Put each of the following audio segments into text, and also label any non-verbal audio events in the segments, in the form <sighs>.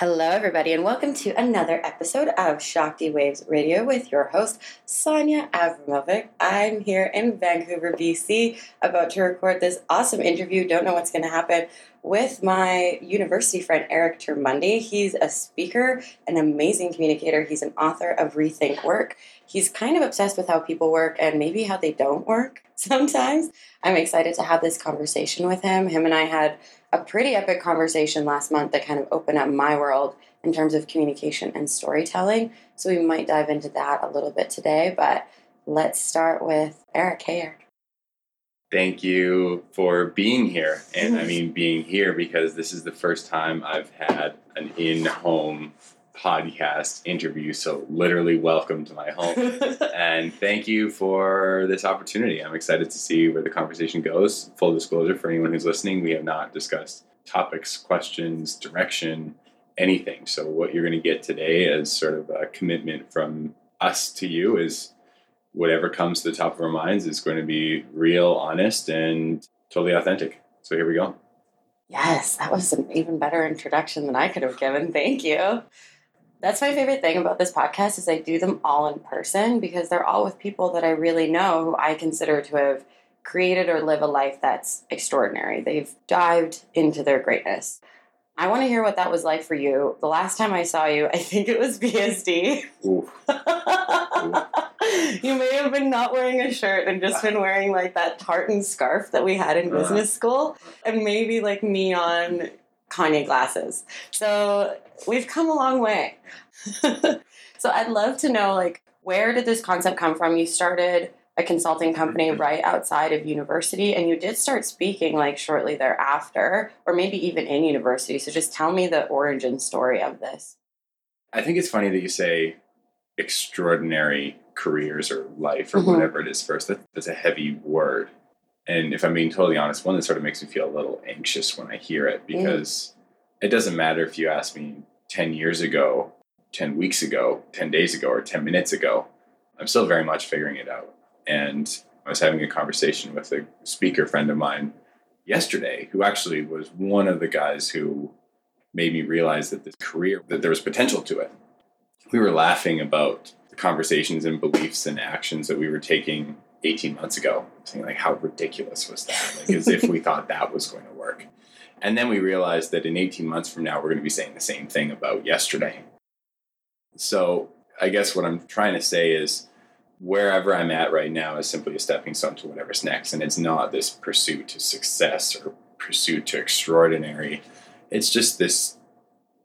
Hello, everybody, and welcome to another episode of Shakti Waves Radio with your host, Sonia Avramovic. I'm here in Vancouver, BC, about to record this awesome interview. Don't know what's going to happen with my university friend, Eric Termuende. He's a speaker, an amazing communicator. He's an author of Rethink Work. He's kind of obsessed with how people work and maybe how they don't work <laughs> sometimes. I'm excited to have this conversation with him. Him and I had a pretty epic conversation last month that kind of opened up my world in terms of communication and storytelling. So we might dive into that a little bit today, but let's start with Eric. Hey, Eric. Thank you for being here. And I mean, being here because this is the first time I've had an in home podcast interview. So, literally, welcome to my home. <laughs> and thank you for this opportunity. I'm excited to see where the conversation goes. Full disclosure for anyone who's listening, we have not discussed topics, questions, direction, anything. So, what you're going to get today as sort of a commitment from us to you is whatever comes to the top of our minds is going to be real, honest, and totally authentic. So, here we go. Yes, that was an even better introduction than I could have given. Thank you. That's my favorite thing about this podcast is I do them all in person because they're all with people that I really know who I consider to have created or live a life that's extraordinary. They've dived into their greatness. I want to hear what that was like for you. The last time I saw you, I think it was BSD. <laughs> you may have been not wearing a shirt and just been wearing like that tartan scarf that we had in uh-huh. business school and maybe like neon Kanye glasses. So we've come a long way. <laughs> so I'd love to know like where did this concept come from? You started a consulting company mm-hmm. right outside of university and you did start speaking like shortly thereafter or maybe even in university. So just tell me the origin story of this. I think it's funny that you say extraordinary careers or life or mm-hmm. whatever it is first. That, that's a heavy word and if I'm being totally honest, one that sort of makes me feel a little anxious when I hear it because mm. it doesn't matter if you asked me 10 years ago, 10 weeks ago, 10 days ago, or 10 minutes ago. I'm still very much figuring it out. And I was having a conversation with a speaker friend of mine yesterday who actually was one of the guys who made me realize that this career, that there was potential to it. We were laughing about the conversations and beliefs and actions that we were taking 18 months ago, saying like, how ridiculous was that? Like, as if we <laughs> thought that was going to work. And then we realized that in 18 months from now, we're going to be saying the same thing about yesterday. So I guess what I'm trying to say is wherever I'm at right now is simply a stepping stone to whatever's next. And it's not this pursuit to success or pursuit to extraordinary. It's just this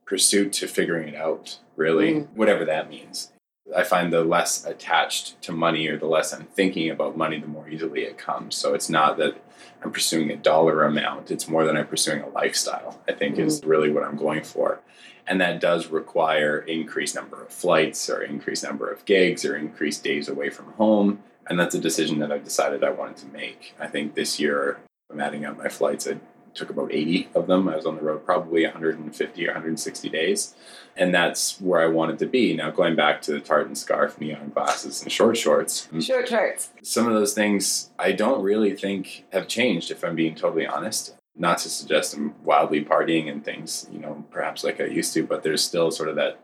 pursuit to figuring it out, really, mm. whatever that means. I find the less attached to money or the less I'm thinking about money, the more easily it comes. So it's not that I'm pursuing a dollar amount, it's more than I'm pursuing a lifestyle, I think mm-hmm. is really what I'm going for. And that does require increased number of flights or increased number of gigs or increased days away from home. And that's a decision that I've decided I wanted to make. I think this year I'm adding up my flights. I took about 80 of them. I was on the road probably 150 or 160 days. And that's where I wanted to be. Now, going back to the tartan scarf, neon glasses, and short shorts. Short shorts. Some of those things I don't really think have changed, if I'm being totally honest. Not to suggest I'm wildly partying and things, you know, perhaps like I used to, but there's still sort of that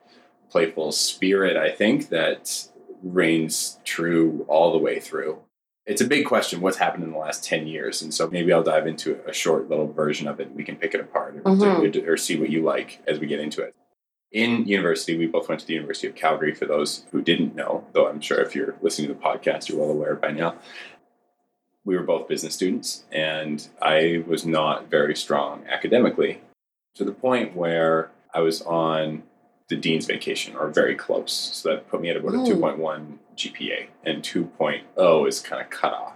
playful spirit, I think, that reigns true all the way through it's a big question what's happened in the last 10 years and so maybe i'll dive into a short little version of it and we can pick it apart or, mm-hmm. or, see what you like as we get into it in university we both went to the university of calgary for those who didn't know though i'm sure if you're listening to the podcast you're well aware by now we were both business students and i was not very strong academically to the point where i was on the dean's vacation or very close. So that put me at about a 2.1 GPA, and 2.0 is kind of cut off.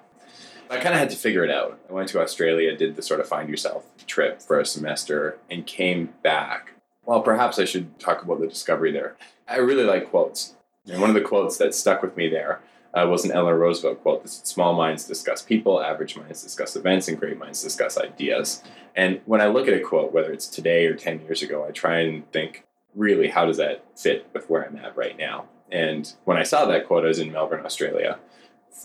I kind of had to figure it out. I went to Australia, did the sort of find yourself trip for a semester, and came back. Well, perhaps I should talk about the discovery there. I really like quotes. And one of the quotes that stuck with me there uh, was an Eleanor Roosevelt quote "That Small minds discuss people, average minds discuss events, and great minds discuss ideas. And when I look at a quote, whether it's today or 10 years ago, I try and think, really, how does that fit with where I'm at right now? And when I saw that quote, I was in Melbourne, Australia,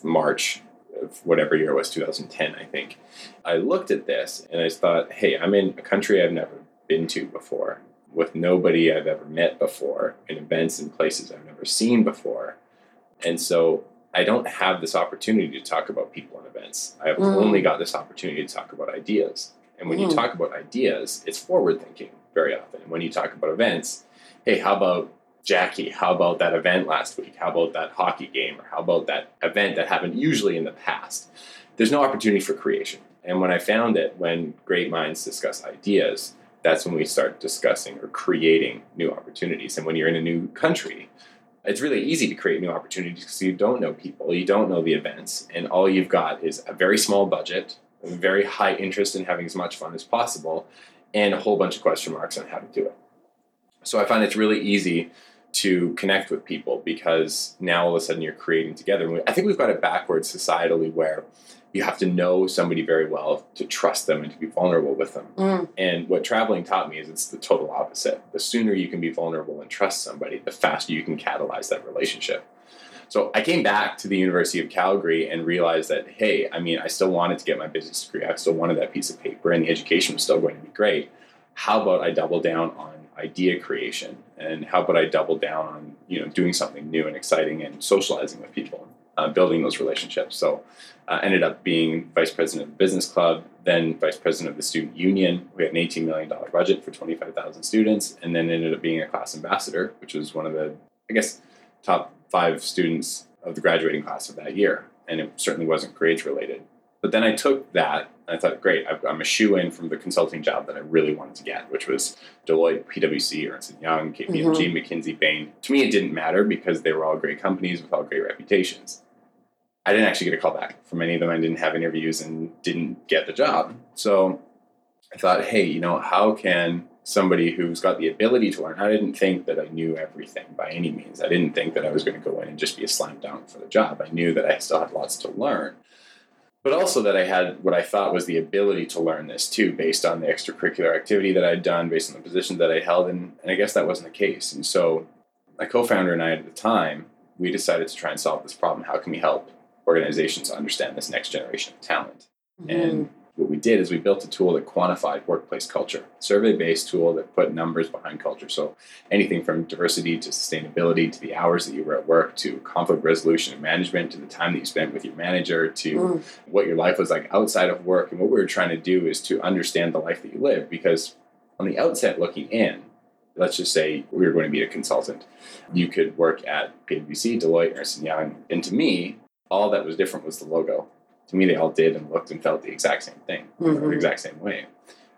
March of whatever year it was, 2010, I think. I looked at this and I thought, hey, I'm in a country I've never been to before. with nobody I've ever met before in events and places I've never seen before. And so I don't have this opportunity to talk about people and events. I've Mm. only got this opportunity to talk about ideas. And when you Mm. talk about ideas, it's forward thinking very often. And when you talk about events, hey, how about Jackie? How about that event last week? How about that hockey game? Or how about that event that happened usually in the past? There's no opportunity for creation. And when I found it, when great minds discuss ideas, that's when we start discussing or creating new opportunities. And when you're in a new country, it's really easy to create new opportunities because you don't know people, you don't know the events, and all you've got is a very small budget, a very high interest in having as much fun as possible, and a whole bunch of question marks on how to do it. So I find it's really easy to connect with people because now all of a sudden you're creating together. I think we've got it backwards societally where you have to know somebody very well to trust them and to be vulnerable with them. Mm. And what traveling taught me is it's the total opposite. The sooner you can be vulnerable and trust somebody, the faster you can catalyze that relationship. So I came back to the University of Calgary and realized that, hey, I mean, I still wanted to get my business degree. I still wanted that piece of paper, and the education was still going to be great. How about I double down on idea creation? And how about I double down on, you know, doing something new and exciting and socializing with people, uh, building those relationships? So uh, ended up being vice president of the business club, then vice president of the student union. We had an $18 million budget for 25,000 students, and then ended up being a class ambassador, which was one of the, I guess, top five students of the graduating class of that year. And it certainly wasn't grades related. But then I took that and I thought, great, I've- I'm a shoe in from the consulting job that I really wanted to get, which was Deloitte, PwC, Ernst and Young, KPMG, mm-hmm. McKinsey, Bain. To me, it didn't matter because they were all great companies with all great reputations. I didn't actually get a call back from any of them. I didn't have interviews and didn't get the job. So I thought, hey, you know, how can somebody who's got the ability to learn? I didn't think that I knew everything by any means. I didn't think that I was going to go in and just be a slam dunk for the job. I knew that I still had lots to learn. But also that I had what I thought was the ability to learn this too, based on the extracurricular activity that I'd done, based on the position that I held, and, and I guess that wasn't the case. And so my co-founder and I at the time, we decided to try and solve this problem. How can we help organizations understand this next generation of talent? Mm-hmm. And what we did is we built a tool that quantified workplace culture, survey based tool that put numbers behind culture. So anything from diversity to sustainability to the hours that you were at work to conflict resolution and management to the time that you spent with your manager to Mm. what your life was like outside of work. And what we were trying to do is to understand the life that you live because on the outset looking in, let's just say we were going to be a consultant. You could work at PwC, Deloitte, Ernst Young, and to me, all that was different was the logo to me, they all did and looked and felt the exact same thing, Mhm. the exact same way.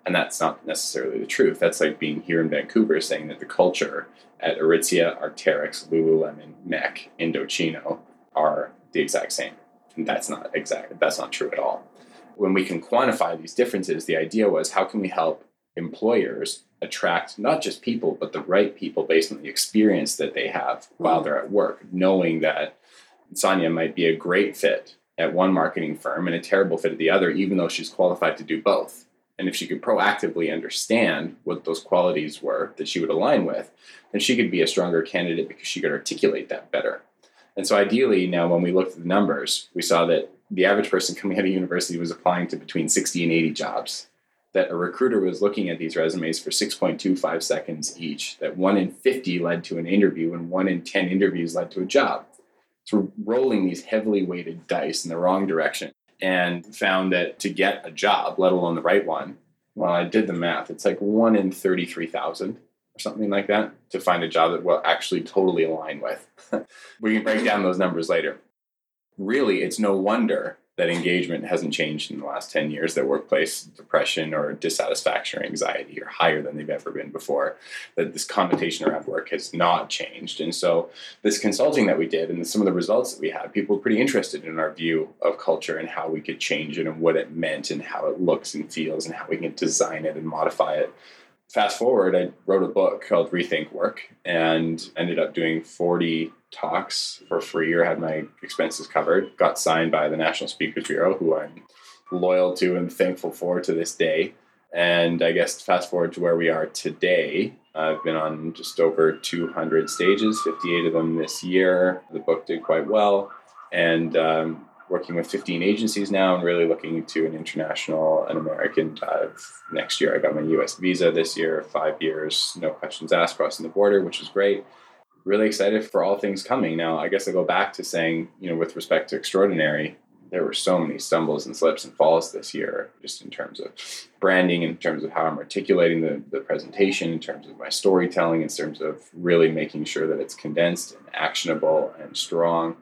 And that's not necessarily the truth. That's like being here in Vancouver saying that the culture at Aritzia, Arcteryx, Lululemon, MEC, Indochino are the exact same. And that's not exact. That's not true at all. When we can quantify these differences, the idea was how can we help employers attract not just people, but the right people based on the experience that they have while Mhm. they're at work, knowing that Sonia might be a great fit at one marketing firm and a terrible fit at the other, even though she's qualified to do both. And if she could proactively understand what those qualities were that she would align with, then she could be a stronger candidate because she could articulate that better. And so, ideally, now when we looked at the numbers, we saw that the average person coming out of university was applying to between 60 and 80 jobs. That a recruiter was looking at these resumes for 6.25 seconds each. That one in 50 led to an interview, and one in 10 interviews led to a job. We're rolling these heavily weighted dice in the wrong direction and found that to get a job, let alone the right one, well, I did the math. It's like one in 33,000 or something like that to find a job that will actually totally align with. <laughs> we can break down those numbers later. Really, it's no wonder that engagement hasn't changed in the last 10 years, that workplace depression or dissatisfaction or anxiety are higher than they've ever been before, that this connotation around work has not changed. And so, this consulting that we did and some of the results that we had, people were pretty interested in our view of culture and how we could change it and what it meant and how it looks and feels and how we can design it and modify it. Fast forward, I wrote a book called Rethink Work and ended up doing 40 talks for free or had my expenses covered. Got signed by the National Speakers Bureau, who I'm loyal to and thankful for to this day. And I guess fast forward to where we are today, I've been on just over 200 stages, 58 of them this year. The book did quite well. And um, working with 15 agencies now and really looking to an international and American dive next year. I got my US visa this year, five years, no questions asked, crossing the border, which is great. Really excited for all things coming. Now, I guess I go back to saying, you know, with respect to extraordinary, there were so many stumbles and slips and falls this year, just in terms of branding, in terms of how I'm articulating the, the presentation, in terms of my storytelling, in terms of really making sure that it's condensed and actionable and strong.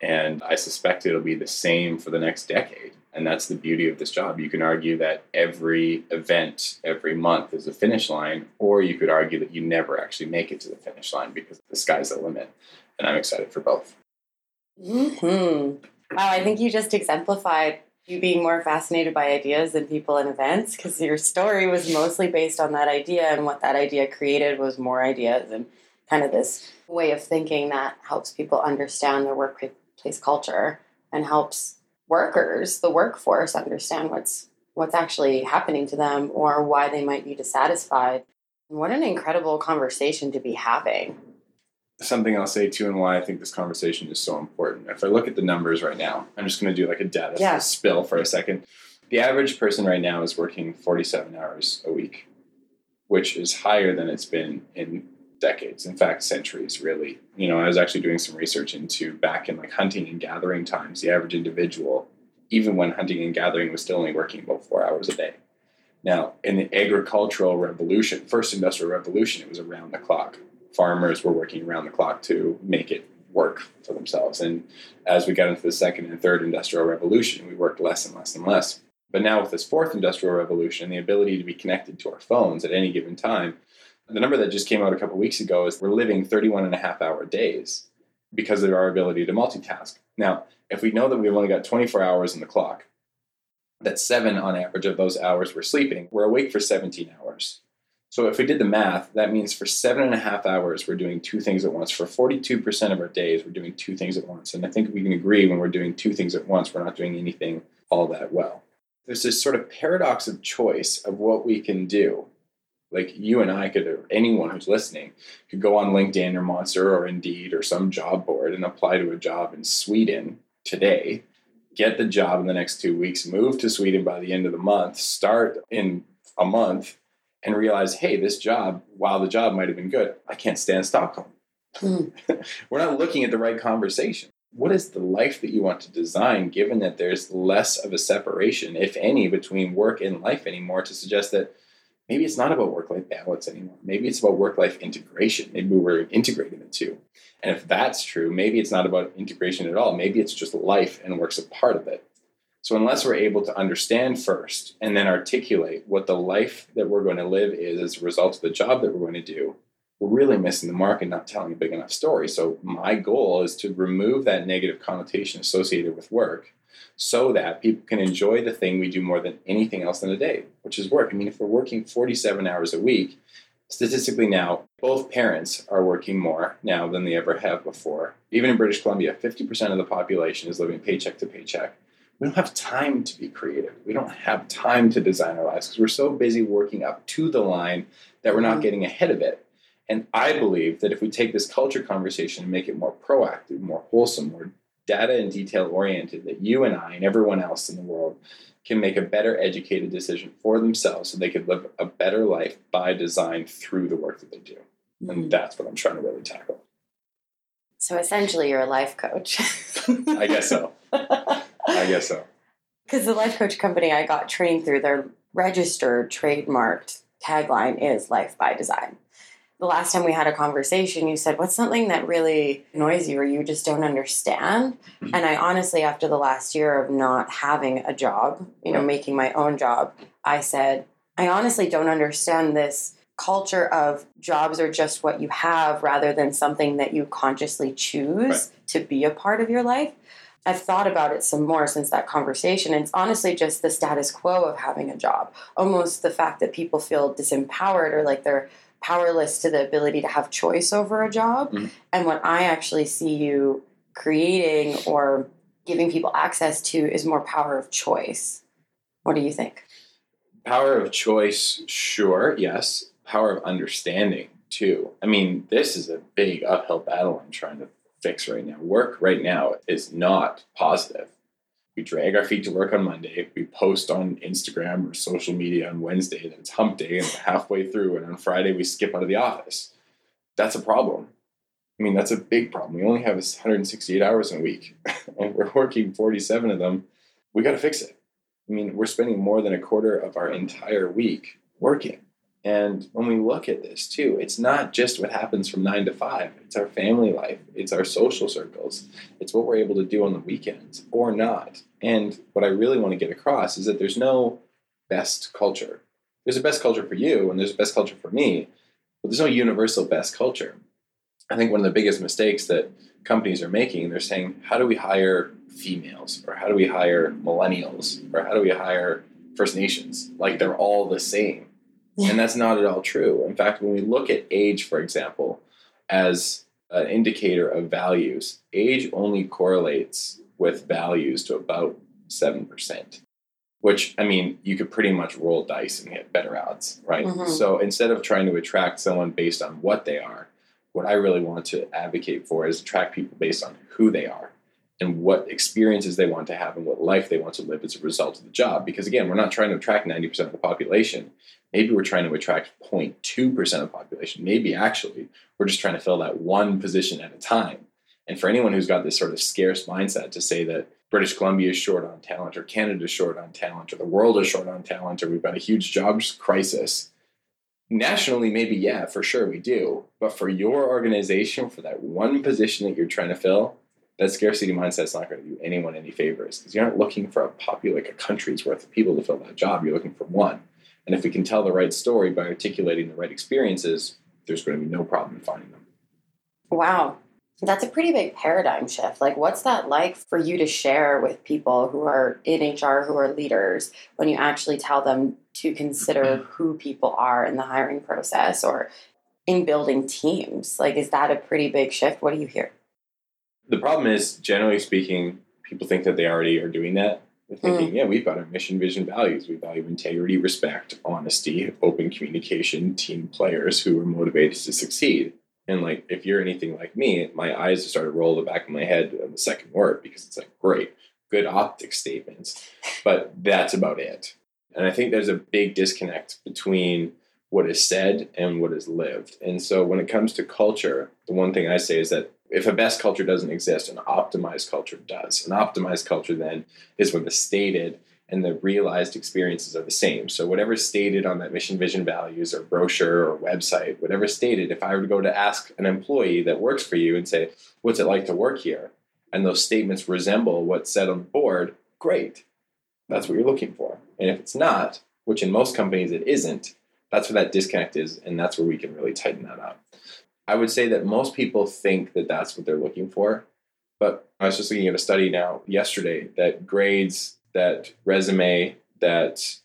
And I suspect it'll be the same for the next decade. And that's the beauty of this job. You can argue that every event, every month is a finish line, or you could argue that you never actually make it to the finish line because the sky's the limit. And I'm excited for both. Hmm. Wow, I think you just exemplified you being more fascinated by ideas than people and events because your story was mostly based on that idea, and what that idea created was more ideas and kind of this way of thinking that helps people understand their workplace culture and helps workers, the workforce, understand what's what's actually happening to them or why they might be dissatisfied. What an incredible conversation to be having something I'll say too, and why I think this conversation is so important. If I look at the numbers right now, I'm just going to do like a data yeah. spill for a second. The average person right now is working 47 hours a week, which is higher than it's been in decades. In fact, centuries, really. You know, I was actually doing some research into back in like hunting and gathering times, the average individual, even when hunting and gathering was still only working about four hours a day. Now, in the agricultural revolution, first industrial revolution, it was around the clock farmers were working around the clock to make it work for themselves. And as we got into the second and third industrial revolution, we worked less and less and less. But now with this fourth industrial revolution, the ability to be connected to our phones at any given time, the number that just came out a couple weeks ago is we're living 31 and a half hour days because of our ability to multitask. Now, if we know that we've only got 24 hours in the clock, that seven on average of those hours we're sleeping, we're awake for 17 hours. So if we did the math, that means for seven and a half hours, we're doing two things at once. For 42% of our days, we're doing two things at once. And I think we can agree when we're doing two things at once, we're not doing anything all that well. There's this sort of paradox of choice of what we can do. Like you and I could, or anyone who's listening, could go on LinkedIn or Monster or Indeed or some job board and apply to a job in Sweden today, get the job in the next two weeks, move to Sweden by the end of the month, start in a month, and realize, hey, this job, while the job might have been good, I can't stand Stockholm. Mm. <laughs> We're not looking at the right conversation. What is the life that you want to design, given that there's less of a separation, if any, between work and life anymore, to suggest that maybe it's not about work life balance anymore. Maybe it's about work life integration. Maybe we're integrating the two. And if that's true, maybe it's not about integration at all. Maybe it's just life and work's a part of it. So, unless we're able to understand first and then articulate what the life that we're going to live is as a result of the job that we're going to do, we're really missing the mark and not telling a big enough story. So, my goal is to remove that negative connotation associated with work so that people can enjoy the thing we do more than anything else in a day, which is work. I mean, if we're working 47 hours a week, statistically now, both parents are working more now than they ever have before. Even in British Columbia, 50% of the population is living paycheck to paycheck we don't have time to be creative. We don't have time to design our lives because we're so busy working up to the line that we're not mm-hmm. getting ahead of it. And I believe that if we take this culture conversation and make it more proactive, more wholesome, more data and detail oriented, that you and I and everyone else in the world can make a better educated decision for themselves so they could live a better life by design through the work that they do. Mm-hmm. And that's what I'm trying to really tackle. So essentially, you're a life coach. I guess so. I guess so. <laughs> Because the life coach company I got trained through, their registered trademarked tagline is life by design. The last time we had a conversation, you said, What's something that really annoys you or you just don't understand? Mm-hmm. And I honestly, after the last year of not having a job, you know, making my own job, I said, I honestly don't understand this culture of jobs are just what you have rather than something that you consciously choose right. to be a part of your life. I've thought about it some more since that conversation. And it's honestly just the status quo of having a job. Almost the fact that people feel disempowered or like they're powerless to the ability to have choice over a job. Mm-hmm. And what I actually see you creating or giving people access to is more power of choice. What do you think? Power of choice, sure, yes. Power of understanding, too. I mean, this is a big uphill battle I'm trying to fix right now. Work right now is not positive. We drag our feet to work on Monday. We post on Instagram or social media on Wednesday that it's hump day and we're halfway through. And on Friday, we skip out of the office. That's a problem. I mean, that's a big problem. We only have 168 hours in a week <laughs> and we're working 47 of them. We got to fix it. I mean, we're spending more than a quarter of our entire week working. And when we look at this too, it's not just what happens from nine to five, it's our family life, it's our social circles, it's what we're able to do on the weekends or not. And what I really want to get across is that there's no best culture. There's a best culture for you and there's a best culture for me, but there's no universal best culture. I think one of the biggest mistakes that companies are making, they're saying, how do we hire females? Or how do we hire millennials? Or how do we hire First Nations? Like they're all the same and <laughs> that's not at all true. In fact, when we look at age, for example, as an indicator of values, age only correlates with values to about 7%, which, I mean, you could pretty much roll dice and get better odds, right? Mm-hmm. So instead of trying to attract someone based on what they are, what I really want to advocate for is attract people based on who they are and what experiences they want to have and what life they want to live as a result of the job. Because again, we're not trying to attract 90% of the population. Maybe we're trying to attract 0.2% of the population. Maybe actually we're just trying to fill that one position at a time. And for anyone who's got this sort of scarce mindset to say that British Columbia is short on talent, or Canada is short on talent, or the world is short on talent, or we've got a huge jobs crisis, nationally, maybe, yeah, for sure we do. But for your organization, for that one position that you're trying to fill, that scarcity mindset is not going to do anyone any favors because you're not looking for a popular, like a country's worth of people to fill that job. You're looking for one. And if we can tell the right story by articulating the right experiences, there's going to be no problem in finding them. Wow. That's a pretty big paradigm shift. Like, what's that like for you to share with people who are in HR, who are leaders, when you actually tell them to consider <clears throat> who people are in the hiring process or in building teams? Like, is that a pretty big shift? What do you hear? The problem is, generally speaking, people think that they already are doing that They're thinking, mm. yeah, we've got our mission, vision, values. We value integrity, respect, honesty, open communication, team players who are motivated to succeed. And like, if you're anything like me, my eyes start to roll the back of my head on the second word because it's like, great, good optic statements, but that's about it. And I think there's a big disconnect between what is said and what is lived. And so when it comes to culture, the one thing I say is that if a best culture doesn't exist, an optimized culture does. An optimized culture then is when the stated and the realized experiences are the same. So whatever's stated on that mission, vision, values, or brochure or website, whatever stated, if I were to go to ask an employee that works for you and say, "What's it like to work here?" and those statements resemble what's said on the board, great. That's what you're looking for. And if it's not, which in most companies it isn't, that's where that disconnect is, and that's where we can really tighten that up. I would say that most people think that that's what they're looking for. But I was just looking at a study now yesterday that grades, that resume, that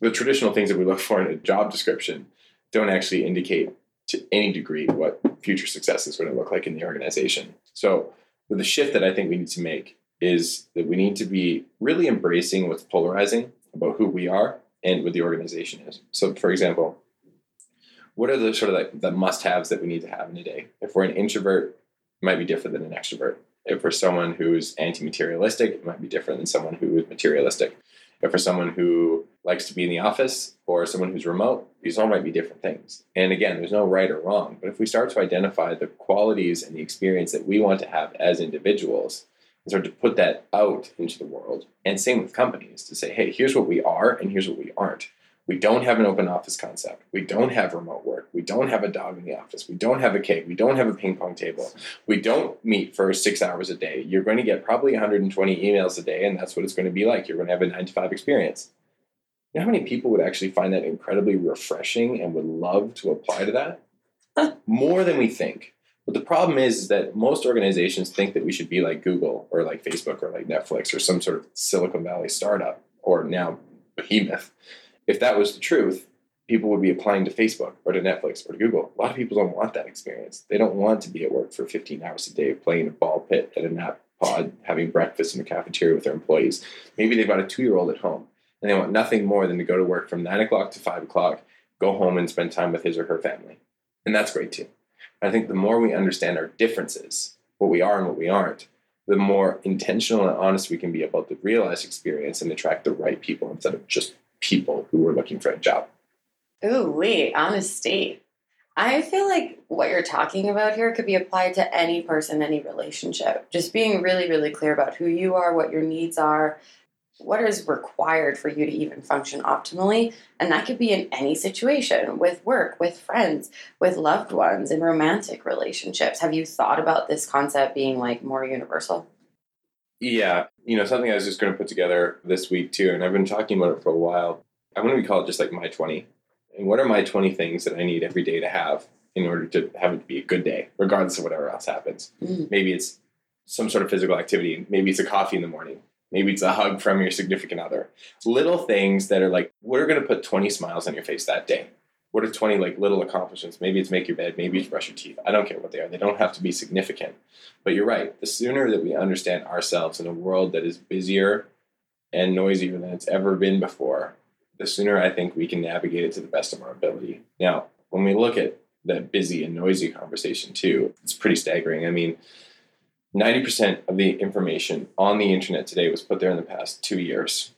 the traditional things that we look for in a job description don't actually indicate to any degree what future success is going to look like in the organization. So, the shift that I think we need to make is that we need to be really embracing what's polarizing about who we are and what the organization is. So, for example, what are the sort of like the must-haves that we need to have in a day? If we're an introvert, it might be different than an extrovert. If we're someone who's anti-materialistic, it might be different than someone who is materialistic. If we're someone who likes to be in the office or someone who's remote, these all might be different things. And again, there's no right or wrong. But if we start to identify the qualities and the experience that we want to have as individuals, and start to put that out into the world, and same with companies to say, hey, here's what we are and here's what we aren't. We don't have an open office concept. We don't have remote work. We don't have a dog in the office. We don't have a cake. We don't have a ping pong table. We don't meet for six hours a day. You're going to get probably 120 emails a day, and that's what it's going to be like. You're going to have a nine to five experience. You know how many people would actually find that incredibly refreshing and would love to apply to that? <laughs> More than we think. But the problem is, is that most organizations think that we should be like Google or like Facebook or like Netflix or some sort of Silicon Valley startup or now behemoth if that was the truth, people would be applying to Facebook or to Netflix or to Google. A lot of people don't want that experience. They don't want to be at work for 15 hours a day playing a ball pit at a nap pod, having breakfast in the cafeteria with their employees. Maybe they've got a two year old at home and they want nothing more than to go to work from nine o'clock to five o'clock, go home and spend time with his or her family. And that's great too. I think the more we understand our differences, what we are and what we aren't, the more intentional and honest we can be about the realized experience and attract the right people instead of just people who were looking for a job. Ooh, wait, honesty. I feel like what you're talking about here could be applied to any person, any relationship. Just being really, really clear about who you are, what your needs are, what is required for you to even function optimally. And that could be in any situation with work, with friends, with loved ones, in romantic relationships. Have you thought about this concept being like more universal? Yeah, you know, something I was just going to put together this week too, and I've been talking about it for a while. I'm going to call it just like my 20. And what are my 20 things that I need every day to have in order to have it be a good day, regardless of whatever else happens? Mm. Maybe it's some sort of physical activity. Maybe it's a coffee in the morning. Maybe it's a hug from your significant other. Little things that are like, are going to put 20 smiles on your face that day? What are 20 like little accomplishments? Maybe it's make your bed, maybe it's brush your teeth. I don't care what they are. They don't have to be significant. But you're right. The sooner that we understand ourselves in a world that is busier and noisier than it's ever been before, the sooner I think we can navigate it to the best of our ability. Now, when we look at that busy and noisy conversation too, it's pretty staggering. I mean, 90% of the information on the internet today was put there in the past two years.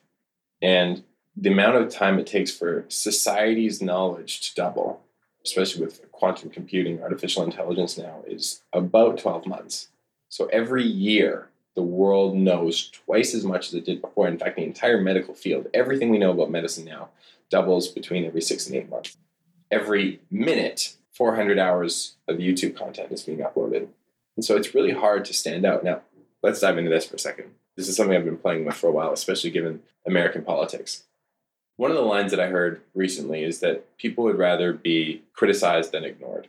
And the amount of time it takes for society's knowledge to double, especially with quantum computing, artificial intelligence now, is about 12 months. So every year, the world knows twice as much as it did before. In fact, the entire medical field, everything we know about medicine now, doubles between every six and eight months. Every minute, 400 hours of YouTube content is being uploaded. And so it's really hard to stand out. Now, let's dive into this for a second. This is something I've been playing with for a while, especially given American politics. One of the lines that I heard recently is that people would rather be criticized than ignored.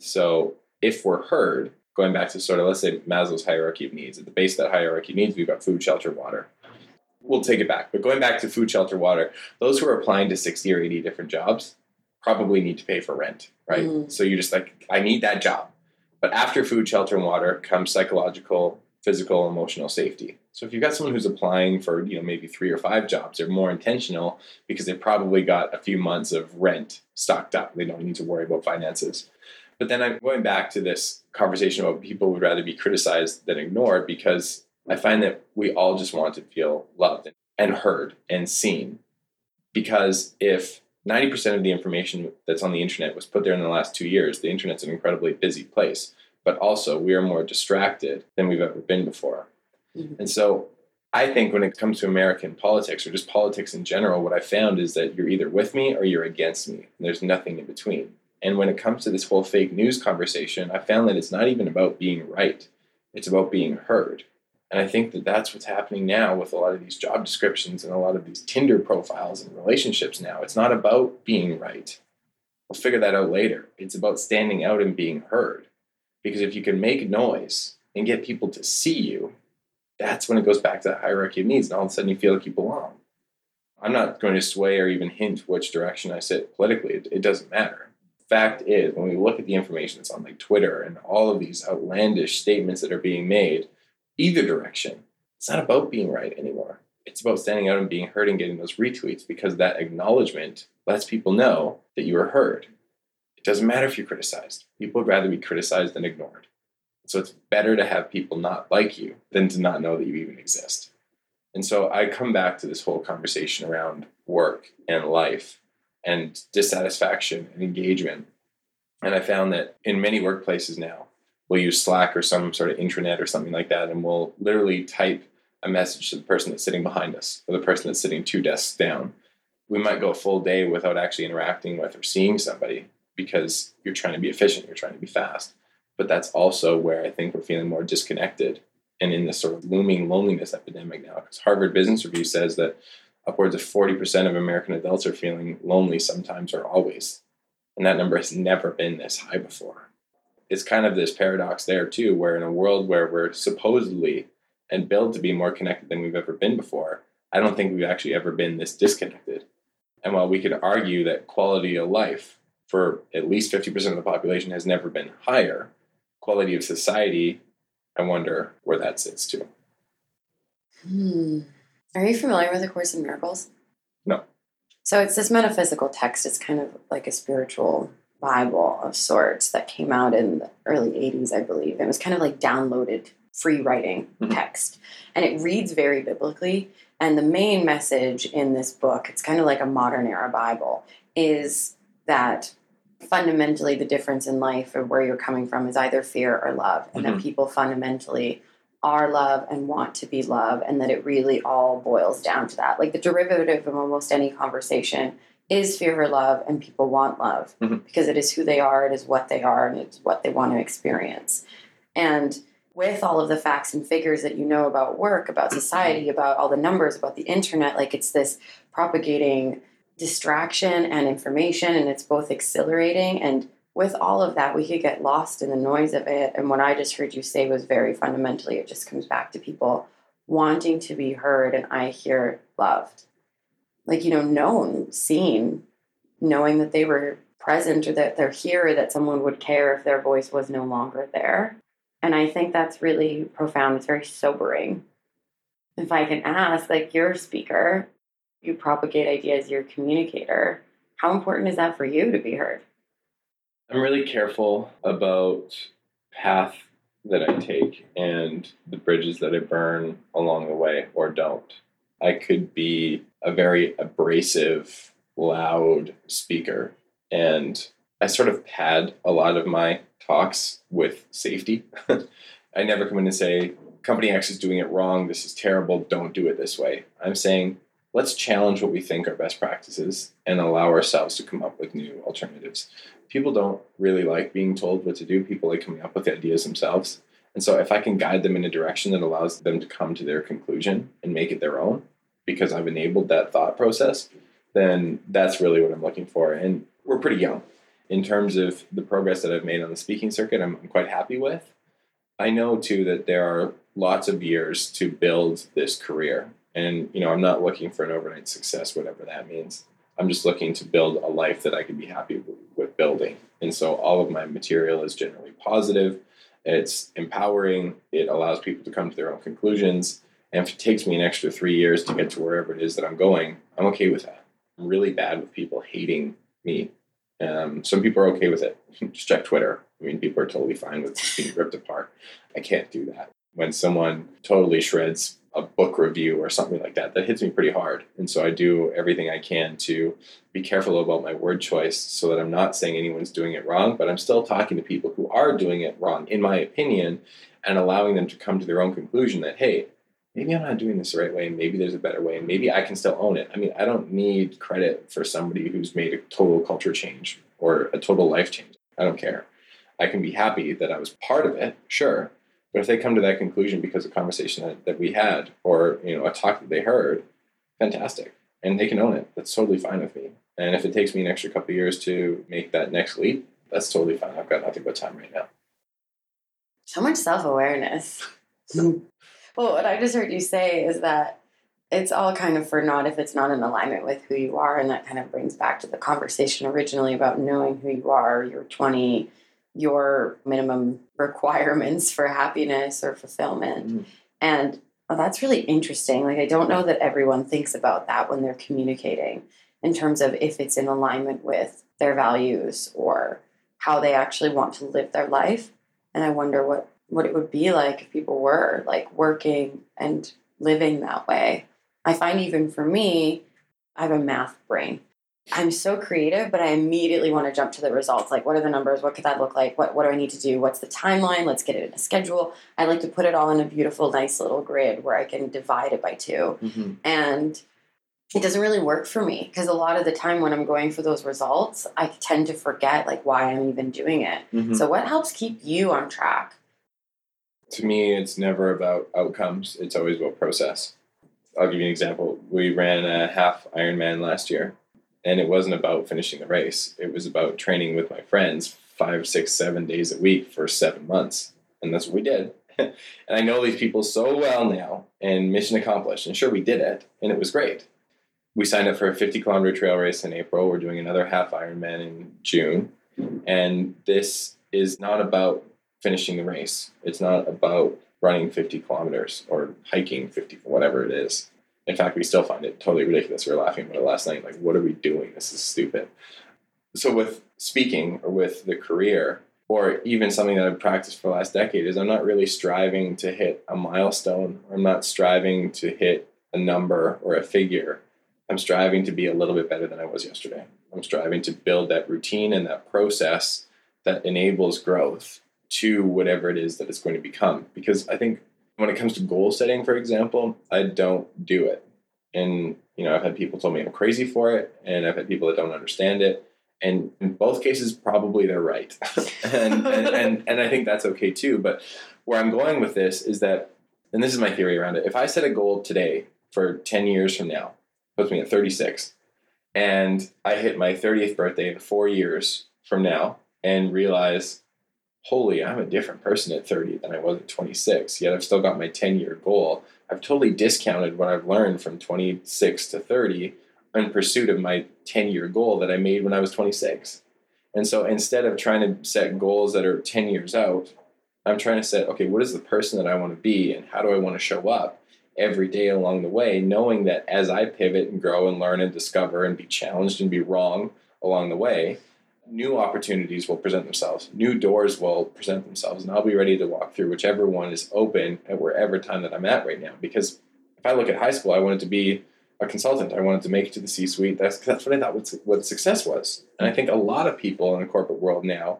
So if we're heard, going back to sort of, let's say, Maslow's hierarchy of needs, at the base of that hierarchy of needs, we've got food, shelter, water. We'll take it back. But going back to food, shelter, water, those who are applying to 60 or 80 different jobs probably need to pay for rent, right? Mm. So you're just like, I need that job. But after food, shelter, and water comes psychological, physical, emotional safety. So if you've got someone who's applying for, you know, maybe three or five jobs, they're more intentional because they've probably got a few months of rent stocked up. They don't need to worry about finances. But then I'm going back to this conversation about people would rather be criticized than ignored because I find that we all just want to feel loved and heard and seen. Because if 90% of the information that's on the internet was put there in the last two years, the internet's an incredibly busy place. But also, we are more distracted than we've ever been before. Mhm. And so, I think when it comes to American politics or just politics in general, what I found is that you're either with me or you're against me. There's nothing in between. And when it comes to this whole fake news conversation, I found that it's not even about being right, it's about being heard. And I think that that's what's happening now with a lot of these job descriptions and a lot of these Tinder profiles and relationships now. It's not about being right. We'll figure that out later. It's about standing out and being heard. Because if you can make noise and get people to see you, that's when it goes back to that hierarchy of needs, and all of a sudden you feel like you belong. I'm not going to sway or even hint which direction I sit politically. It, it doesn't matter. Fact is, when we look at the information that's on like Twitter and all of these outlandish statements that are being made, either direction, it's not about being right anymore. It's about standing out and being heard and getting those retweets because that acknowledgement lets people know that you are heard. It doesn't matter if you're criticized. People would rather be criticized than ignored. So it's better to have people not like you than to not know that you even exist. And so I come back to this whole conversation around work and life and dissatisfaction and engagement. And I found that in many workplaces now, we'll use Slack or some sort of intranet or something like that, and we'll literally type a message to the person that's sitting behind us or the person that's sitting two desks down. We might go a full day without actually interacting with or seeing somebody because you're trying to be efficient, you're trying to be fast. But that's also where I think we're feeling more disconnected and in this sort of looming loneliness epidemic now. Because Harvard Business Review says that upwards of 40% of American adults are feeling lonely sometimes or always. And that number has never been this high before. It's kind of this paradox there, too, where in a world where we're supposedly and built to be more connected than we've ever been before, I don't think we've actually ever been this disconnected. And while we could argue that quality of life for at least 50% of the population has never been higher, quality of society, I wonder where that sits too. Hmm. Are you familiar with A Course in Miracles? No. So it's this metaphysical text. It's kind of like a spiritual Bible of sorts that came out in the early 80s, I believe. It was kind of like downloaded free writing Mhm. text. And it reads very biblically. And the main message in this book, it's kind of like a modern era Bible, is that fundamentally the difference in life or where you're coming from is either fear or love. And that Mhm. people fundamentally are love and want to be love, and that it really all boils down to that. Like the derivative of almost any conversation is fear or love, and people want love Mhm. because it is who they are, it is what they are, and it's what they want to experience. And with all of the facts and figures that you know about work, about society, about all the numbers, about the internet, like it's this propagating distraction and information, and it's both exhilarating and with all of that, we could get lost in the noise of it. And what I just heard you say was very fundamentally, it just comes back to people wanting to be heard, and I hear loved. Like, you know, known, seen, knowing that they were present or that they're here, or that someone would care if their voice was no longer there. And I think that's really profound. It's very sobering. If I can ask, like, you're speaker, you propagate ideas, you're a communicator. How important is that for you to be heard? I'm really careful about path that I take and the bridges that I burn along the way or don't. I could be a very abrasive, loud speaker, and I sort of pad a lot of my talks with safety. <laughs> I never come in and say, Company X is doing it wrong, this is terrible, don't do it this way. I'm saying, let's challenge what we think are best practices and allow ourselves to come up with new alternatives people don't really like being told what to do. People like coming up with ideas themselves. And so if I can guide them in a direction that allows them to come to their conclusion and make it their own, because I've enabled that thought process, then that's really what I'm looking for. And we're pretty young in terms of the progress that I've made on the speaking circuit. I'm, I'm quite happy with. I know too that there are lots of years to build this career. And, you know, I'm not looking for an overnight success, whatever that means. I'm just looking to build a life that I can be happy with, building. And so all of my material is generally positive. It's empowering. It allows people to come to their own conclusions. And if it takes me an extra three years to get to wherever it is that I'm going, I'm okay with that. I'm really bad with people hating me. Um, some people are okay with it. <laughs> Just check Twitter. I mean, people are totally fine with being ripped apart. I can't do that. When someone totally shreds a book review or something like that, that hits me pretty hard. And so I do everything I can to be careful about my word choice so that I'm not saying anyone's doing it wrong, but I'm still talking to people who are doing it wrong, in my opinion, and allowing them to come to their own conclusion that, hey, maybe I'm not doing this the right way, maybe there's a better way, and maybe I can still own it. I mean, I don't need credit for somebody who's made a total culture change or a total life change. I don't care. I can be happy that I was part of it, sure, but if they come to that conclusion because of conversation that, that we had or you know a talk that they heard, fantastic. And they can own it. That's totally fine with me. And if it takes me an extra couple of years to make that next leap, that's totally fine. I've got nothing but time right now. So much self awareness. <laughs> well, what I just heard you say is that it's all kind of for naught if it's not in alignment with who you are. And that kind of brings back to the conversation originally about knowing who you are, your 20, your minimum requirements for happiness or fulfillment. Mhm. And well, that's really interesting. Like, I don't know that everyone thinks about that when they're communicating in terms of if it's in alignment with their values or how they actually want to live their life. And I wonder what, what it would be like if people were like working and living that way. I find even for me, I have a math brain. I'm so creative, but I immediately want to jump to the results. Like, what are the numbers? What could that look like? What, what do I need to do? What's the timeline? Let's get it in a schedule. I like to put it all in a beautiful, nice little grid where I can divide it by 2 Mm-hmm. And it doesn't really work for me because a lot of the time when I'm going for those results, I tend to forget like why I'm even doing it. Mm-hmm. So, what helps keep you on track? to me, it's never about outcomes. It's always about process. I'll give you an example. We ran a half Ironman last year, and it wasn't about finishing the race. It was about training with my friends five, six, seven days a week for seven months, and that's what we did. <laughs> and I know these people so well now, and mission accomplished. And sure, we did it, and it was great. We signed up for a 50 kilometer trail race in April. We're doing another half Ironman in June, and this is not about finishing the race. It's not about running 50 kilometers or hiking 50, whatever it is. In fact, we still find it totally ridiculous. We were laughing about it last night. Like, what are we doing? This is stupid. So, with speaking or with the career, or even something that I've practiced for the last decade is I'm not really striving to hit a milestone. I'm not striving to hit a number or a figure. I'm striving to be a little bit better than I was yesterday. I'm striving to build that routine and that process that enables growth to whatever it is that it's going to become. Because I think when it comes to goal setting, for example, I don't do it. And, you know, I've had people tell me I'm crazy for it, and I've had people that don't understand it. And in both cases, probably they're right. <laughs> and, and, and, and I think that's okay too. But where I'm going with this is that, and this is my theory around it, if I set a goal today for 10 years from now, puts me at 36, and I hit my 30th birthday four years from now and realize holy, I'm a different person at 30 than I was at 26, yet I've still got my 10 year goal. I've totally discounted what I've learned from 26 to 30 in pursuit of my 10 year goal that I made when I was 26. And so instead of trying to set goals that are 10 years out, I'm trying to set, okay, what is the person that I want to be and how do I want to show up every day along the way, knowing that as I pivot and grow and learn and discover and be challenged and be wrong along the way, new opportunities will present themselves, new doors will present themselves, and I'll be ready to walk through whichever one is open at wherever time that I'm at right now. Because if I look at high school, I wanted to be a consultant. I wanted to make it to the C suite. That's that's what I thought what, what success was. And I think a lot of people in the corporate world now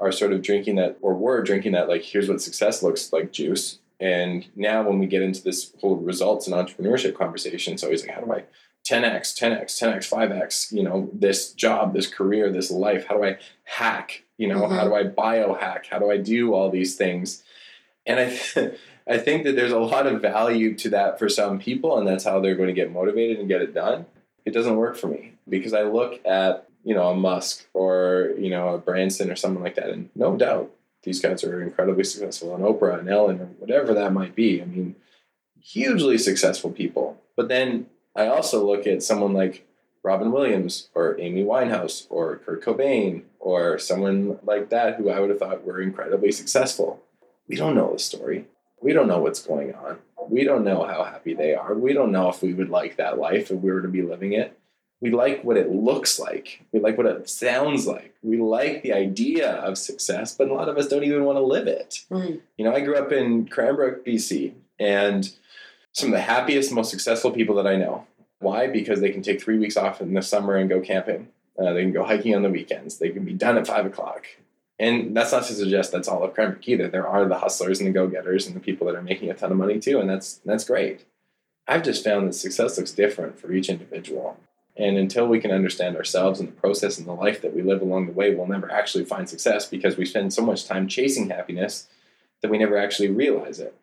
are sort of drinking that, or were drinking that, like here's what success looks like, juice. And now when we get into this whole results and entrepreneurship conversation, it's always like, how do I 10x, 10x, 10x, 5x, you know, this job, this career, this life? How do I hack? You know, mm-hmm. how do I biohack? How do I do all these things? And I, th- <laughs> I think that there's a lot of value to that for some people, and that's how they're going to get motivated and get it done. It doesn't work for me because I look at, you know, a Musk or, you know, a Branson or someone like that, and no doubt these guys are incredibly successful, and Oprah and Ellen or whatever that might be. I mean, hugely successful people. But then I also look at someone like Robin Williams or Amy Winehouse or Kurt Cobain or someone like that who I would have thought were incredibly successful. We don't know the story. We don't know what's going on. We don't know how happy they are. We don't know if we would like that life if we were to be living it. We like what it looks like. We like what it sounds like. We like the idea of success, but a lot of us don't even want to live it. Mm. You know, I grew up in Cranbrook, BC, and some of the happiest, most successful people that I know. Why? Because they can take three weeks off in the summer and go camping. Uh, they can go hiking on the weekends. They can be done at five o'clock. And that's not to suggest that's all of Cranbrook either. There are the hustlers and the go-getters and the people that are making a ton of money too, and that's that's great. I've just found that success looks different for each individual. And until we can understand ourselves and the process and the life that we live along the way, we'll never actually find success because we spend so much time chasing happiness that we never actually realize it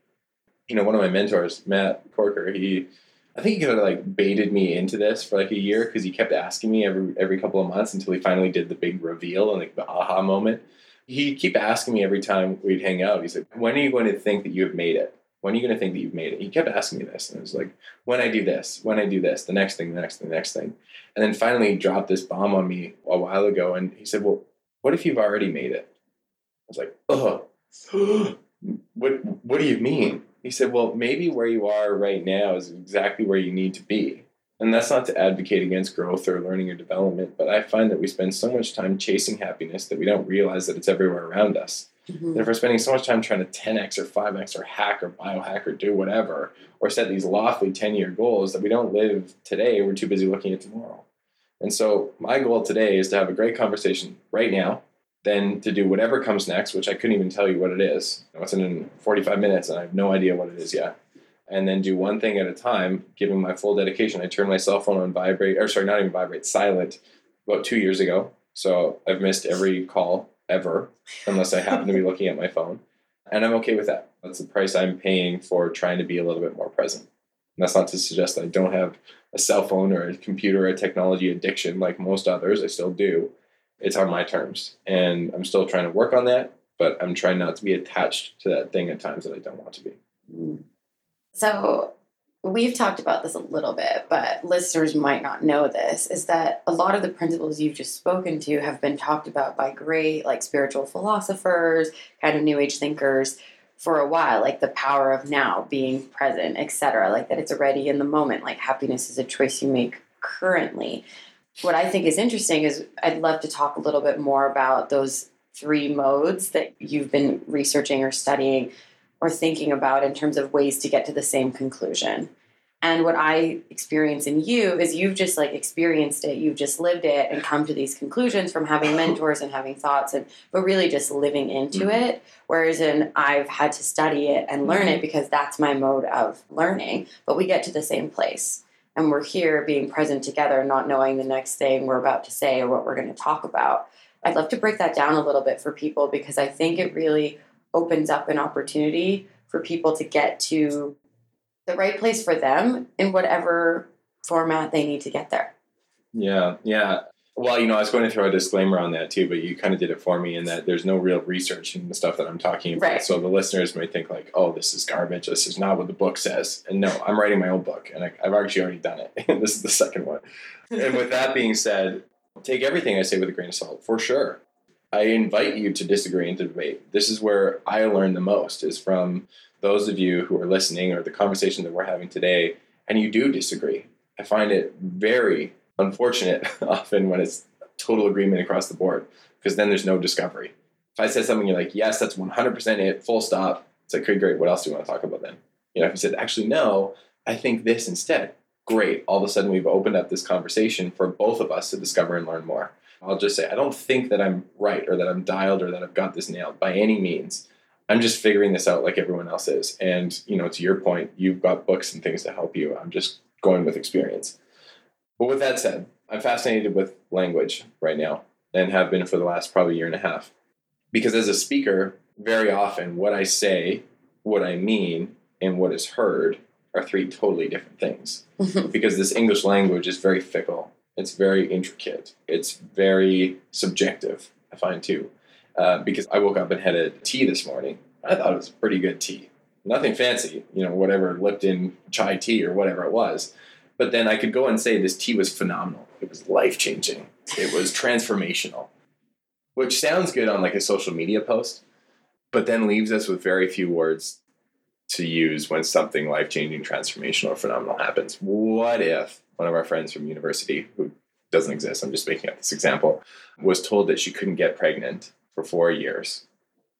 you know, one of my mentors, Matt Corker, he, I think he kind of like baited me into this for like a year because he kept asking me every every couple of months until he finally did the big reveal and like the aha moment. He'd keep asking me every time we'd hang out. He said, "When are you going to think that you have made it? When are you going to think that you've made it?" He kept asking me this, and it was like, "When I do this, when I do this, the next thing, the next thing, the next thing." And then finally, he dropped this bomb on me a while ago, and he said, "Well, what if you've already made it?" I was like, "Oh, <gasps> what? What do you mean?" He said, Well, maybe where you are right now is exactly where you need to be. And that's not to advocate against growth or learning or development, but I find that we spend so much time chasing happiness that we don't realize that it's everywhere around us. Mm-hmm. And if we're spending so much time trying to 10x or 5x or hack or biohack or do whatever, or set these lofty 10 year goals that we don't live today, we're too busy looking at tomorrow. And so, my goal today is to have a great conversation right now then to do whatever comes next, which I couldn't even tell you what it is. It's in 45 minutes and I have no idea what it is yet. And then do one thing at a time, giving my full dedication. I turned my cell phone on vibrate, or sorry, not even vibrate, silent about two years ago. So I've missed every call ever, unless I happen to be looking at my phone. And I'm okay with that. That's the price I'm paying for trying to be a little bit more present. And that's not to suggest that I don't have a cell phone or a computer or a technology addiction like most others. I still do it's on my terms. And I'm still trying to work on that, but I'm trying not to be attached to that thing at times that I don't want to be. So we've talked about this a little bit, but listeners might not know this is that a lot of the principles you've just spoken to have been talked about by great like spiritual philosophers, kind of new age thinkers for a while, like the power of now, being present, etc. Like that it's already in the moment, like happiness is a choice you make currently what I think is interesting is I'd love to talk a little bit more about those three modes that you've been researching or studying or thinking about in terms of ways to get to the same conclusion. And what I experience in you is you've just like experienced it, you've just lived it and come to these conclusions from having mentors and having thoughts and but really just living into mm-hmm. it. Whereas in I've had to study it and learn it mm-hmm. because that's my mode of learning. But we get to the same place. And we're here being present together, not knowing the next thing we're about to say or what we're going to talk about. I'd love to break that down a little bit for people because I think it really opens up an opportunity for people to get to the right place for them in whatever format they need to get there. Yeah, yeah. Well, you know, I was going to throw a disclaimer on that too, but you kind of did it for me in that there's no real research in the stuff that I'm talking about. Right. So the listeners might think like, "Oh, this is garbage. This is not what the book says." And no, I'm writing my own book, and I, have actually already done it. <laughs> And this is the second one. and with that being said, take everything I say with a grain of salt, for sure. I invite you to disagree and to debate. This is where I learn the most is from those of you who are listening or the conversation that we're having today, and you do disagree. I find it very unfortunate <laughs> often when it's total agreement across the board because then there's no discovery. If I said something, you're like, yes, that's 100% it, full stop. It's like, okay, great. What else do you want to talk about then? You know, if you said, actually, no, I think this instead. Great. All of a sudden, we've opened up this conversation for both of us to discover and learn more. I'll just say, I don't think that I'm right or that I'm dialed or that I've got this nailed by any means. I'm just figuring this out like everyone else is. And, you know, to your point, you've got books and things to help you. I'm just going with experience. But with that said, I'm fascinated with language right now and have been for the last probably year and a half. Because as a speaker, very often what I say, what I mean, and what is heard are three totally different things. <laughs> because this English language is very fickle, it's very intricate, it's very subjective, I find too uh, because I woke up and had a tea this morning. I thought it was pretty good tea. Nothing fancy, you know, whatever Lipton chai tea or whatever it was. But then I could go and say this tea was phenomenal. It was life changing. It was transformational, which sounds good on like a social media post, but then leaves us with very few words to use when something life changing, transformational, or phenomenal happens. What if one of our friends from university, who doesn't exist, I'm just making up this example, was told that she couldn't get pregnant for four years,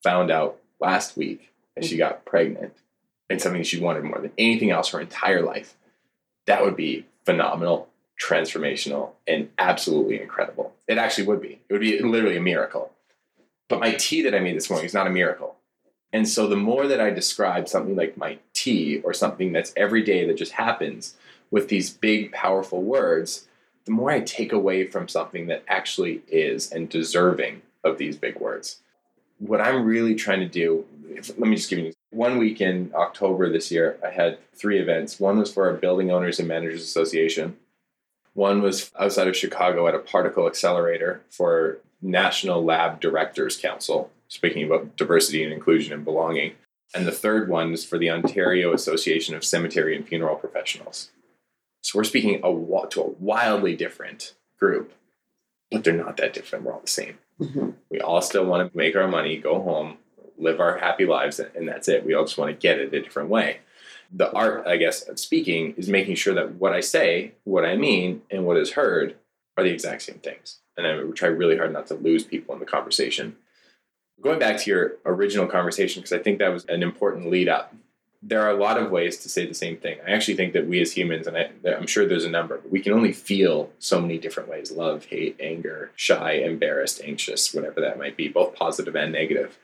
found out last week that she got pregnant and something she wanted more than anything else her entire life, that would be phenomenal, transformational, and absolutely incredible. It actually would be. It would be literally a miracle. But my tea that I made this morning is not a miracle. And so the more that I describe something like my tea or something that's every day that just happens with these big, powerful words, the more I take away from something that actually is and deserving of these big words. What I'm really trying to do, let me just give you one week in October this year, I had three events. One was for our Building Owners and Managers Association. One was outside of Chicago at a particle accelerator for National Lab Directors Council, speaking about diversity and inclusion and belonging. And the third one is for the Ontario Association of Cemetery and Funeral Professionals. So we're speaking a, to a wildly different group, but they're not that different. We're all the same. Mm-hmm. We all still want to make our money, go home, live our happy lives, and that's it. We all just want to get it a different way. The art, I guess, of speaking is making sure that what I say, what I mean, and what is heard are the exact same things. And I try really hard not to lose people in the conversation. Going back to your original conversation, because I think that was an important lead up there are a lot of ways to say the same thing. I actually think that we as humans, and I, am sure there's a number, we can only feel so many different ways love, hate, anger, shy, embarrassed, anxious, whatever that might be, both positive and negative.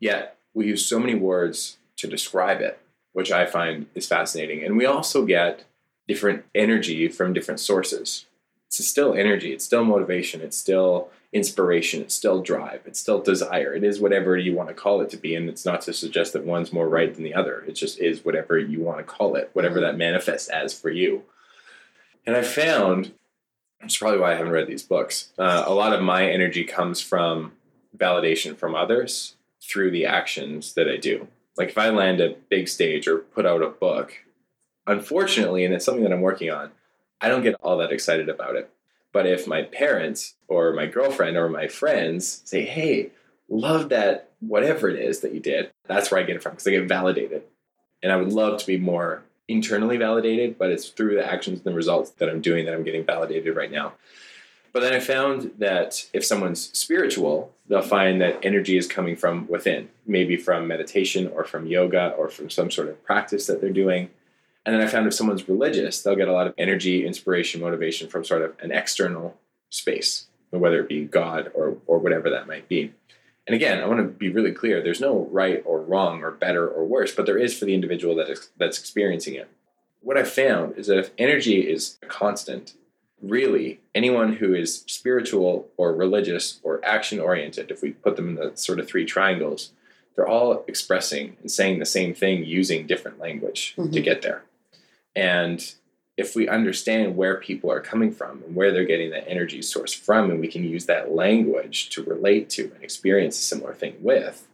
Yet we use so many words to describe it, which I find is fascinating. And we also get different energy from different sources. It's still energy, it's still motivation, it's still inspiration, it's still drive, it's still desire. It is whatever you want to call it to be. And it's not to suggest that one's more right than the other. It just is whatever you want to call it, whatever that manifests as for you. And I found, it's probably why I haven't read these books, uh, a lot of my energy comes from validation from others through the actions that I do. Like if I land a big stage or put out a book, unfortunately, and it's something that I'm working on, I don't get all that excited about it but if my parents or my girlfriend or my friends say, hey, love that whatever it is that you did, that's where I get it from because I get validated. And I would love to be more internally validated, but it's through the actions and the results that I'm doing that I'm getting validated right now. But then I found that if someone's spiritual, they'll find that energy is coming from within, maybe from meditation or from yoga or from some sort of practice that they're doing. And then I found if someone's religious, they'll get a lot of energy, inspiration, motivation from sort of an external space, whether it be God or, or whatever that might be. And again, I want to be really clear there's no right or wrong or better or worse, but there is for the individual that is, that's experiencing it. What I found is that if energy is a constant, really anyone who is spiritual or religious or action oriented, if we put them in the sort of three triangles, they're all expressing and saying the same thing using different language mm-hmm. to get there. And if we understand where people are coming from and where they're getting that energy source from, and we can use that language to relate to and experience a similar thing with,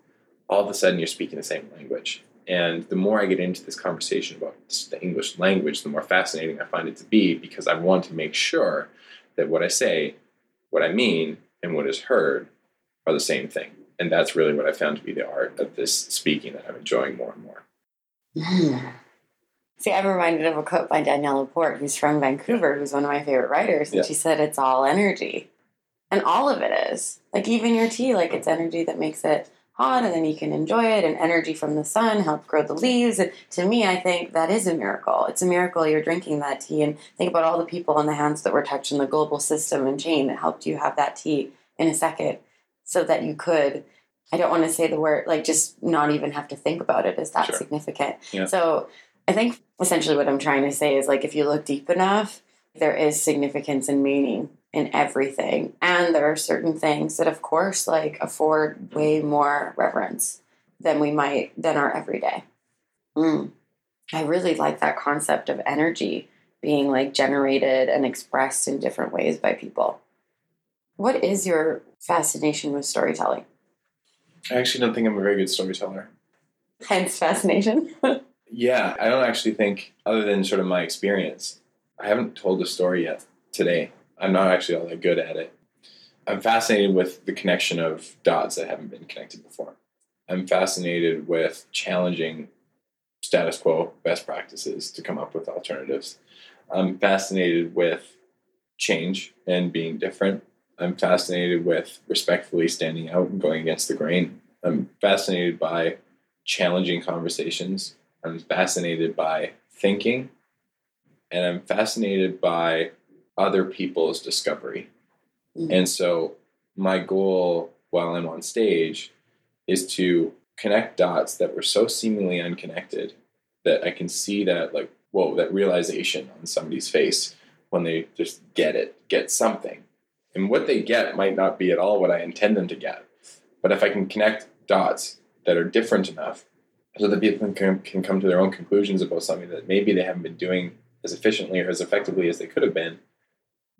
all of a sudden you're speaking the same language. And the more I get into this conversation about the English language, the more fascinating I find it to be because I want to make sure that what I say, what I mean, and what is heard are the same thing. And that's really what I found to be the art of this speaking that I'm enjoying more and more. Mm. <sighs> See, I'm reminded of a quote by Danielle Laporte, who's from Vancouver, who's one of my favorite writers, and yeah. she said, It's all energy. And all of it is. Like, even your tea, like, it's energy that makes it hot and then you can enjoy it and energy from the sun help grow the leaves and to me i think that is a miracle it's a miracle you're drinking that tea and think about all the people on the hands that were touched in the global system and chain that helped you have that tea in a second so that you could i don't want to say the word like just not even have to think about it is that sure. significant yeah. so i think essentially what i'm trying to say is like if you look deep enough there is significance and meaning in everything. And there are certain things that, of course, like afford way more reverence than we might than our everyday. Mm. I really like that concept of energy being like generated and expressed in different ways by people. What is your fascination with storytelling? I actually don't think I'm a very good storyteller. Hence fascination. <laughs> yeah, I don't actually think, other than sort of my experience, I haven't told a story yet today. I'm not actually all that good at it. I'm fascinated with the connection of dots that haven't been connected before. I'm fascinated with challenging status quo best practices to come up with alternatives. I'm fascinated with change and being different. I'm fascinated with respectfully standing out and going against the grain. I'm fascinated by challenging conversations. I'm fascinated by thinking. And I'm fascinated by other people's discovery. Mm-hmm. And so my goal while I'm on stage is to connect dots that were so seemingly unconnected that I can see that like whoa that realization on somebody's face when they just get it get something and what they get might not be at all what I intend them to get but if I can connect dots that are different enough so that people can, can come to their own conclusions about something that maybe they haven't been doing as efficiently or as effectively as they could have been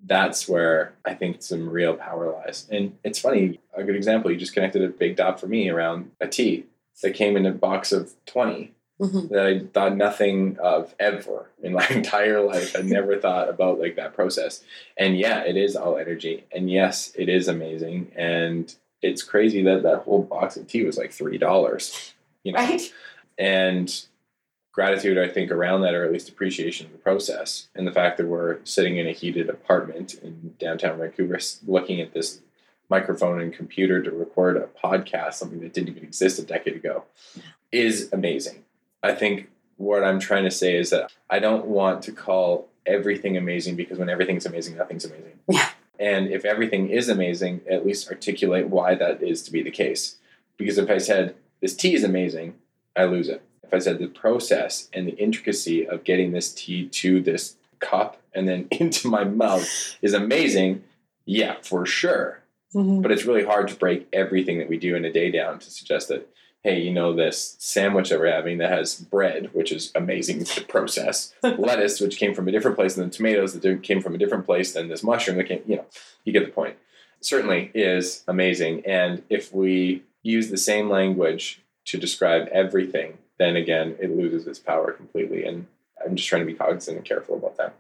that's where I think some real power lies. And it's funny, a good example, you just connected a big dot for me around a tea that came in a box of 20 mm-hmm. that I thought nothing of ever in my <laughs> entire life. I never thought about like that process. And yeah, it is all energy. And yes, it is amazing. And it's crazy that that whole box of tea was like $3, you know? Right. And gratitude, I think, around that, or at least appreciation of the process, and the fact that we're sitting in a heated apartment in downtown Vancouver, looking at this microphone and computer to record a podcast, something that didn't even exist a decade ago, is amazing. I think what I'm trying to say is that I don't want to call everything amazing because when everything's amazing, nothing's amazing. Yeah. And if everything is amazing, at least articulate why that is to be the case. Because if I said, this tea is amazing, I lose it I said the process and the intricacy of getting this tea to this cup and then <laughs> into my mouth is amazing, yeah, for sure. Mm-hmm. But it's really hard to break everything that we do in a day down to suggest that, hey, you know, this sandwich that we're having that has bread, which is amazing to process, <laughs> lettuce, which came from a different place than tomatoes that came from a different place than this mushroom that came, you know, you get the point. Certainly is amazing. And if we use the same language to describe everything then again, it loses its power completely. And I'm just trying to be cognizant and careful about that.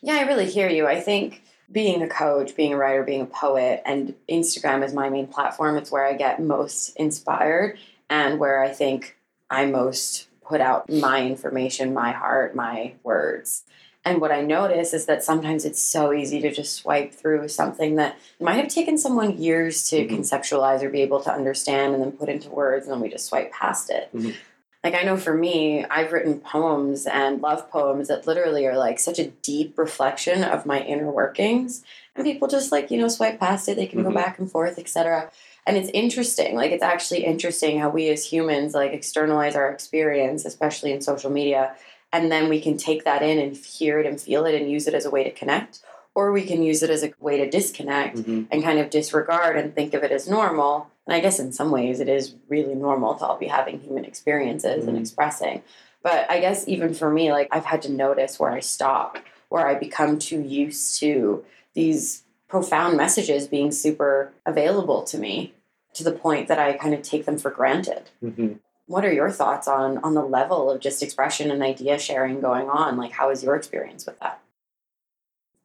Yeah, I really hear you. I think being a coach, being a writer, being a poet, and Instagram is my main platform. It's where I get most inspired and where I think I most put out my information, my heart, my words. And what I notice is that sometimes it's so easy to just swipe through something that might have taken someone years to Mhm. conceptualize or be able to understand and then put into words, and then we just swipe past it. Mhm. Like, I know for me, I've written poems and love poems that literally are like such a deep reflection of my inner workings. And people just like, you know, swipe past it, they can go Mhm. back and forth, etc. And it's interesting. Like, it's actually interesting how we as humans like externalize our experience, especially in social media and then we can take that in and hear it and feel it and use it as a way to connect or we can use it as a way to disconnect Mm-hmm. and kind of disregard and think of it as normal and i guess in some ways it is really normal to all be having human experiences and Mhm. expressing but i guess even for me like i've had to notice where i stop where i become too used to these profound messages being super available to me to the point that i kind of take them for granted Mm-hmm. what are your thoughts on on the level of just expression and idea sharing going on like how is your experience with that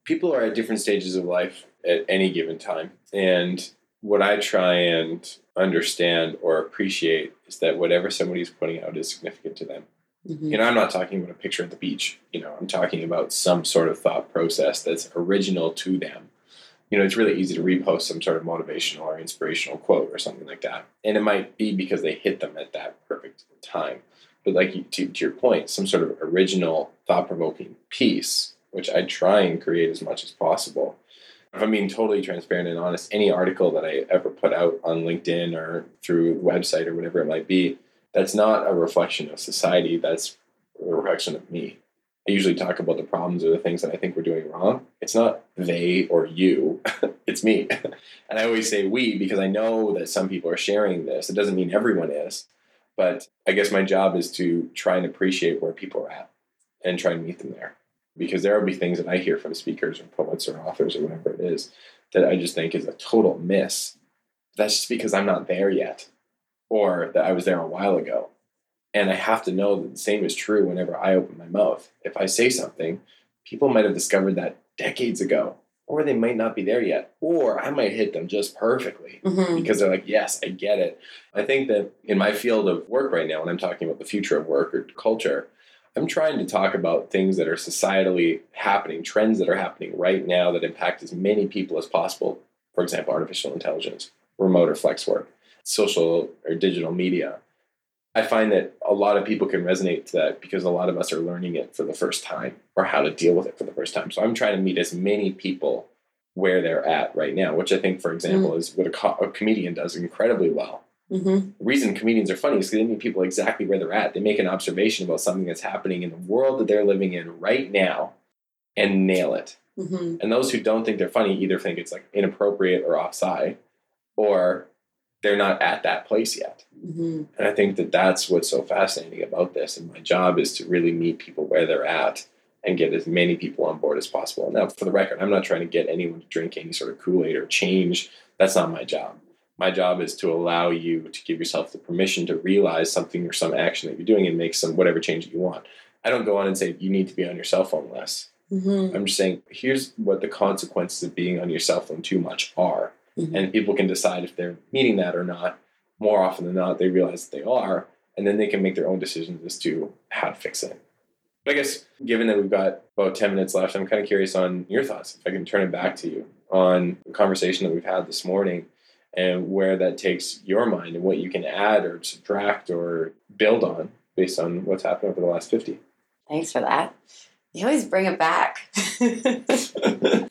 people are at different stages of life at any given time. And what I try and understand or appreciate is that whatever somebody's putting out is significant to them. Mhm. You know, I'm not talking about a picture at the beach. You know, I'm talking about some sort of thought process that's original to them. You know, it's really easy to repost some sort of motivational or inspirational quote or something like that. And it might be because they hit them at that perfect time. But like to, to your point, some sort of original thought provoking piece, which I try and create as much as possible. If I'm being totally transparent and honest, any article that I ever put out on LinkedIn or through website or whatever it might be, that's not a reflection of society. That's a reflection of me. I usually talk about the problems or the things that I think we're doing wrong. It's not they or you, <laughs> it's me. <laughs> And I always say we because I know that some people are sharing this. It doesn't mean everyone is. But I guess my job is to try and appreciate where people are at and try and meet them there. Because there will be things that I hear from speakers or poets or authors or whatever it is that I just think is a total miss. That's just because I'm not there yet or that I was there a while ago. And I have to know that the same is true whenever I open my mouth. If I say something, people might have discovered that decades ago, or they might not be there yet, or I might hit them just perfectly Mhm. because they're like, yes, I get it. I think that in my field of work right now, when I'm talking about the future of work or culture, I'm trying to talk about things that are societally happening, trends that are happening right now that impact as many people as possible. For example, artificial intelligence, remote or flex work, social or digital media. I find that a lot of people can resonate to that because a lot of us are learning it for the first time or how to deal with it for the first time. So I'm trying to meet as many people where they're at right now, which I think, for example, mm. is what a, co- a comedian does incredibly well. Mhm. The reason comedians are funny is because they meet people exactly where they're at. They make an observation about something that's happening in the world that they're living in right now and nail it. Mhm. And those who don't think they're funny either think it's like inappropriate or offside, or they're not at that place yet. Mhm. And I think that that's what's so fascinating about this. And my job is to really meet people where they're at and get as many people on board as possible. Now, for the record, I'm not trying to get anyone to drink any sort of Kool Aid or change. That's not my job. My job is to allow you to give yourself the permission to realize something or some action that you're doing and make some whatever change that you want. I don't go on and say you need to be on your cell phone less. Mhm. I'm just saying here's what the consequences of being on your cell phone too much are Mhm. and people can decide if they're meeting that or not. More often than not, they realize that they are, and then they can make their own decisions as to how to fix it. But I guess, given that we've got about 10 minutes left, I'm kind of curious on your thoughts, if I can turn it back to you, on the conversation that we've had this morning and where that takes your mind and what you can add or subtract or build on based on what's happened over the last 50. Thanks for that. You always bring it back. <laughs>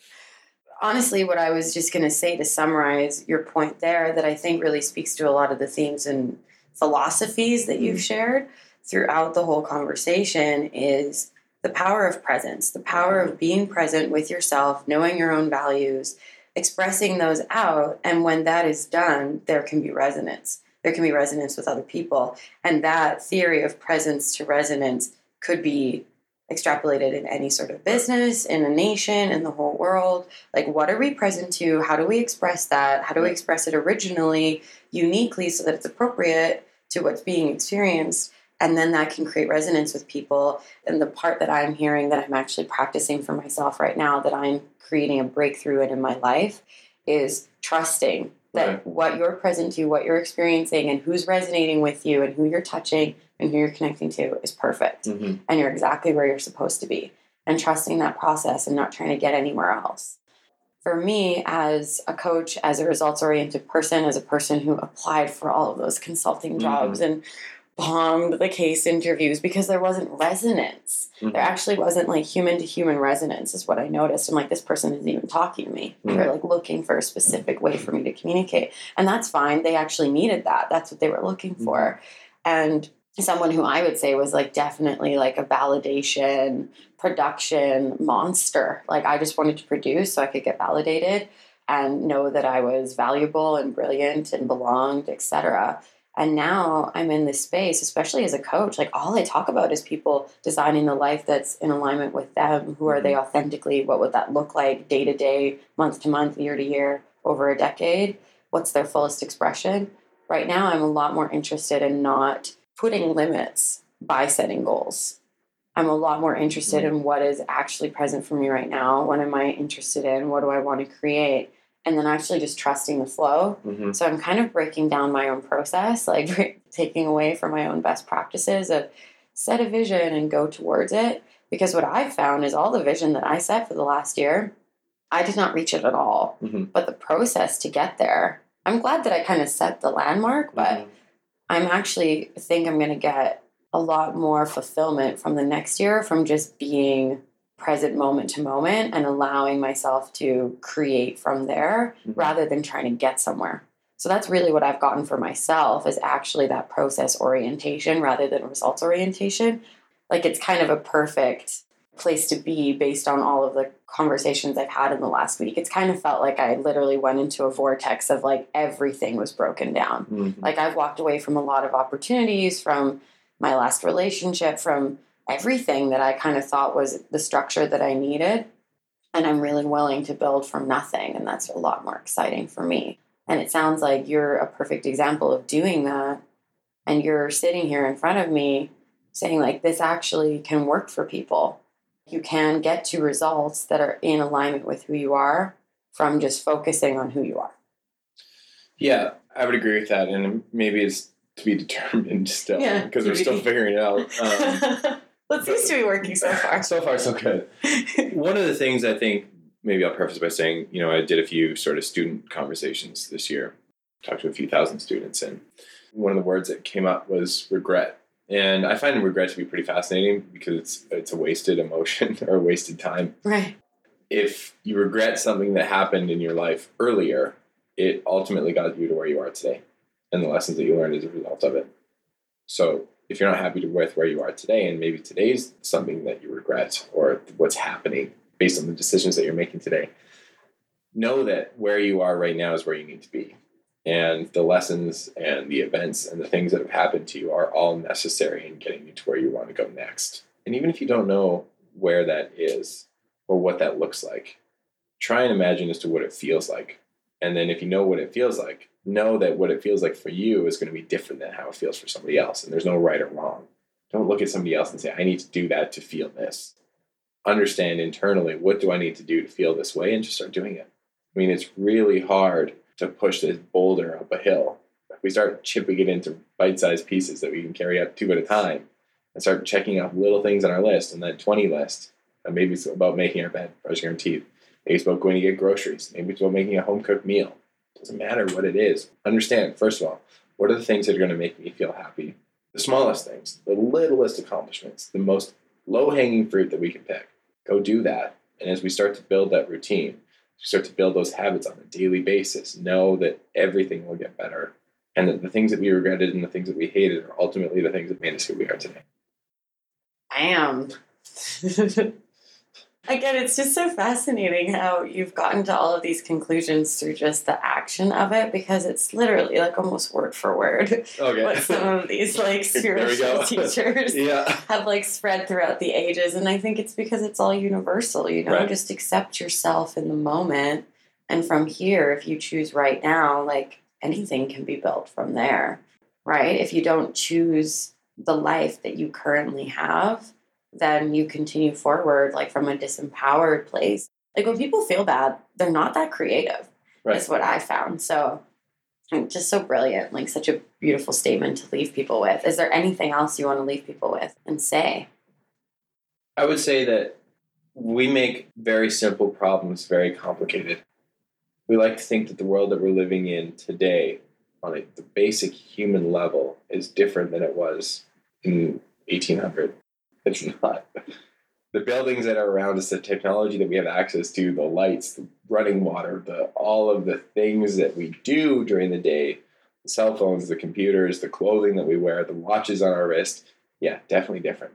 Honestly, what I was just going to say to summarize your point there, that I think really speaks to a lot of the themes and philosophies that you've mm. shared throughout the whole conversation, is the power of presence, the power of mm-hmm. being present with yourself, knowing your own values, expressing those out. And when that is done, there can be resonance. There can be resonance with other people. And that theory of presence to resonance could be extrapolated in any sort of business, in a nation, in the whole world. Like, what are we present to? How do we express that? How do we express it originally, uniquely, so that it's appropriate to what's being experienced? And then that can create resonance with people. And the part that I'm hearing that I'm actually practicing for myself right now, that I'm creating a breakthrough in in my life, is trusting that Right. what you're present to, what you're experiencing, and who's resonating with you, and who you're touching, and who you're connecting to is perfect Mm-hmm. and you're exactly where you're supposed to be. and trusting that process and not trying to get anywhere else. For me, as a coach, as a results oriented person, as a person who applied for all of those consulting jobs mm-hmm. and bombed the case interviews because there wasn't resonance. Mm-hmm. There actually wasn't like human to human resonance, is what I noticed. I'm like, this person isn't even talking to me. Mm-hmm. They're like looking for a specific way for me to communicate. And that's fine. They actually needed that. That's what they were looking for. Mm-hmm. And someone who I would say was like definitely like a validation production monster. Like I just wanted to produce so I could get validated and know that I was valuable and brilliant and belonged, etc. And now I'm in this space, especially as a coach, like all I talk about is people designing the life that's in alignment with them. Who are they mm-hmm. authentically? What would that look like day to day, month to month, year to year, over a decade? What's their fullest expression? Right now, I'm a lot more interested in not putting limits by setting goals. I'm a lot more interested mm-hmm. in what is actually present for me right now. What am I interested in? What do I want to create? And then actually just trusting the flow. Mm-hmm. So I'm kind of breaking down my own process, like <laughs> taking away from my own best practices of set a vision and go towards it. Because what I've found is all the vision that I set for the last year, I did not reach it at all. Mm-hmm. But the process to get there, I'm glad that I kind of set the landmark, but mm-hmm. I'm actually think I'm going to get a lot more fulfillment from the next year from just being present moment to moment and allowing myself to create from there mm-hmm. rather than trying to get somewhere. So that's really what I've gotten for myself is actually that process orientation rather than results orientation. Like it's kind of a perfect place to be based on all of the conversations I've had in the last week. It's kind of felt like I literally went into a vortex of like everything was broken down. Mm-hmm. Like I've walked away from a lot of opportunities from my last relationship, from everything that I kind of thought was the structure that I needed. And I'm really willing to build from nothing. And that's a lot more exciting for me. And it sounds like you're a perfect example of doing that. And you're sitting here in front of me saying, like, this actually can work for people you can get to results that are in alignment with who you are from just focusing on who you are. Yeah, I would agree with that. And maybe it's to be determined <laughs> still because yeah, we're still figuring it out. Um, <laughs> it seems to be working so far. So far, so good. One of the things I think, maybe I'll preface by saying, you know, I did a few sort of student conversations this year, talked to a few thousand students, and one of the words that came up was regret. And I find regret to be pretty fascinating because it's it's a wasted emotion <laughs> or wasted time. Right. If you regret something that happened in your life earlier, it ultimately got you to where you are today and the lessons that you learned as a result of it. So if you're not happy with where you are today and maybe today's something that you regret or what's happening based on the decisions that you're making today, know that where you are right now is where you need to be and the lessons and the events and the things that have happened to you are all necessary in getting you to where you want to go next. And even if you don't know where that is or what that looks like, try and imagine as to what it feels like. And then if you know what it feels like, know that what it feels like for you is going to be different than how it feels for somebody else. And there's no right or wrong. Don't look at somebody else and say, I need to do that to feel this. Understand internally, what do I need to do to feel this way? And just start doing it. I mean, it's really hard to push this boulder up a hill. If we start chipping it into bite-sized pieces that we can carry up two at a time, and start checking off little things on our list and that 20 list. And maybe it's about making our bed, brushing our teeth. Maybe it's about going to get groceries. Maybe it's about making a home cooked meal. It doesn't matter what it is. Understand, first of all, what are the things that are going to make me feel happy? The smallest things, the littlest accomplishments, the most low hanging fruit that we can pick. Go do that. And as we start to build that routine, start to build those habits on a daily basis, know that everything will get better and that the things that we regretted and the things that we hated are ultimately the things that made us who we are today. I am. <laughs> Again, it's just so fascinating how you've gotten to all of these conclusions through just the action of it because it's literally like almost word for word okay. what some of these like <laughs> spiritual <laughs> teachers yeah. have like spread throughout the ages. And I think it's because it's all universal, you know, right. just accept yourself in the moment. And from here, if you choose right now, like anything can be built from there, right? If you don't choose the life that you currently have, then you continue forward like from a disempowered place. Like when people feel bad, they're not that creative. Right. Is what I found. So mm, just so brilliant, like such a beautiful statement to leave people with. Is there anything else you want to leave people with and say? I would say that we make very simple problems very complicated. We like to think that the world that we're living in today, on a, the basic human level, is different than it was in 1800. It's not. The buildings that are around us, the technology that we have access to, the lights, the running water, the all of the things that we do during the day, the cell phones, the computers, the clothing that we wear, the watches on our wrist, yeah, definitely different.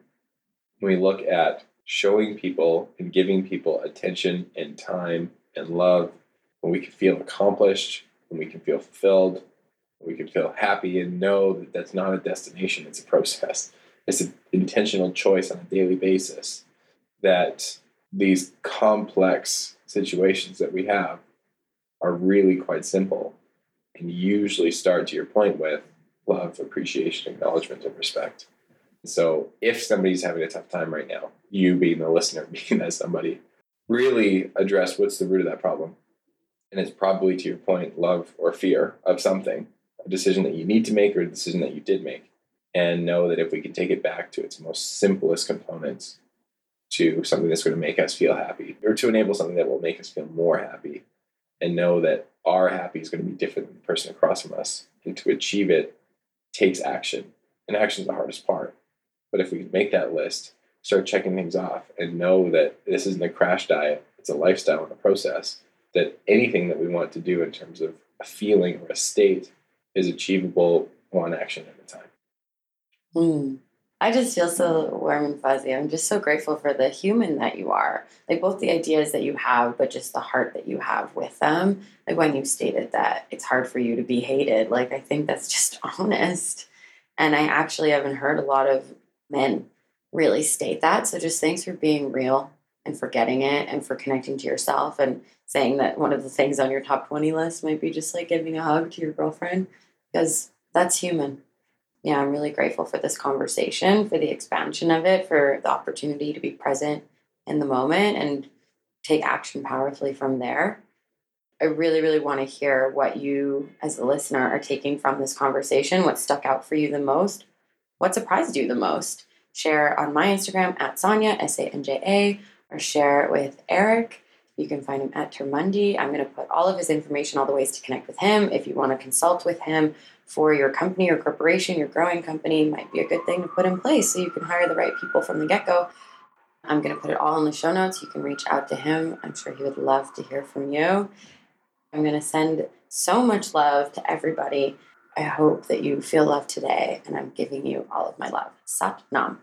When we look at showing people and giving people attention and time and love, when we can feel accomplished, when we can feel fulfilled, we can feel happy and know that that's not a destination, it's a process. It's an intentional choice on a daily basis that these complex situations that we have are really quite simple and usually start to your point with love, appreciation, acknowledgement, and respect. So if somebody's having a tough time right now, you being the listener, <laughs> being that somebody, really address what's the root of that problem. And it's probably to your point, love or fear of something, a decision that you need to make or a decision that you did make. And know that if we can take it back to its most simplest components, to something that's going to make us feel happy, or to enable something that will make us feel more happy, and know that our happy is going to be different than the person across from us. And to achieve it takes action. And action is the hardest part. But if we can make that list, start checking things off, and know that this isn't a crash diet, it's a lifestyle and a process, that anything that we want to do in terms of a feeling or a state is achievable one action at a time. Mm. I just feel so warm and fuzzy. I'm just so grateful for the human that you are. Like both the ideas that you have, but just the heart that you have with them. Like when you stated that it's hard for you to be hated, like I think that's just <laughs> honest. And I actually haven't heard a lot of men really state that. So just thanks for being real and for getting it and for connecting to yourself and saying that one of the things on your top 20 list might be just like giving a hug to your girlfriend because that's human yeah, I'm really grateful for this conversation, for the expansion of it, for the opportunity to be present in the moment and take action powerfully from there. I really, really want to hear what you, as a listener, are taking from this conversation. What stuck out for you the most? What surprised you the most? Share on my Instagram at Sanja, S A N J A, or share it with Eric. You can find him at Termuende. I'm going to put all of his information, all the ways to connect with him. If you want to consult with him for your company or corporation, your growing company, might be a good thing to put in place so you can hire the right people from the get go. I'm going to put it all in the show notes. You can reach out to him. I'm sure he would love to hear from you. I'm going to send so much love to everybody. I hope that you feel love today, and I'm giving you all of my love. Sat Nam.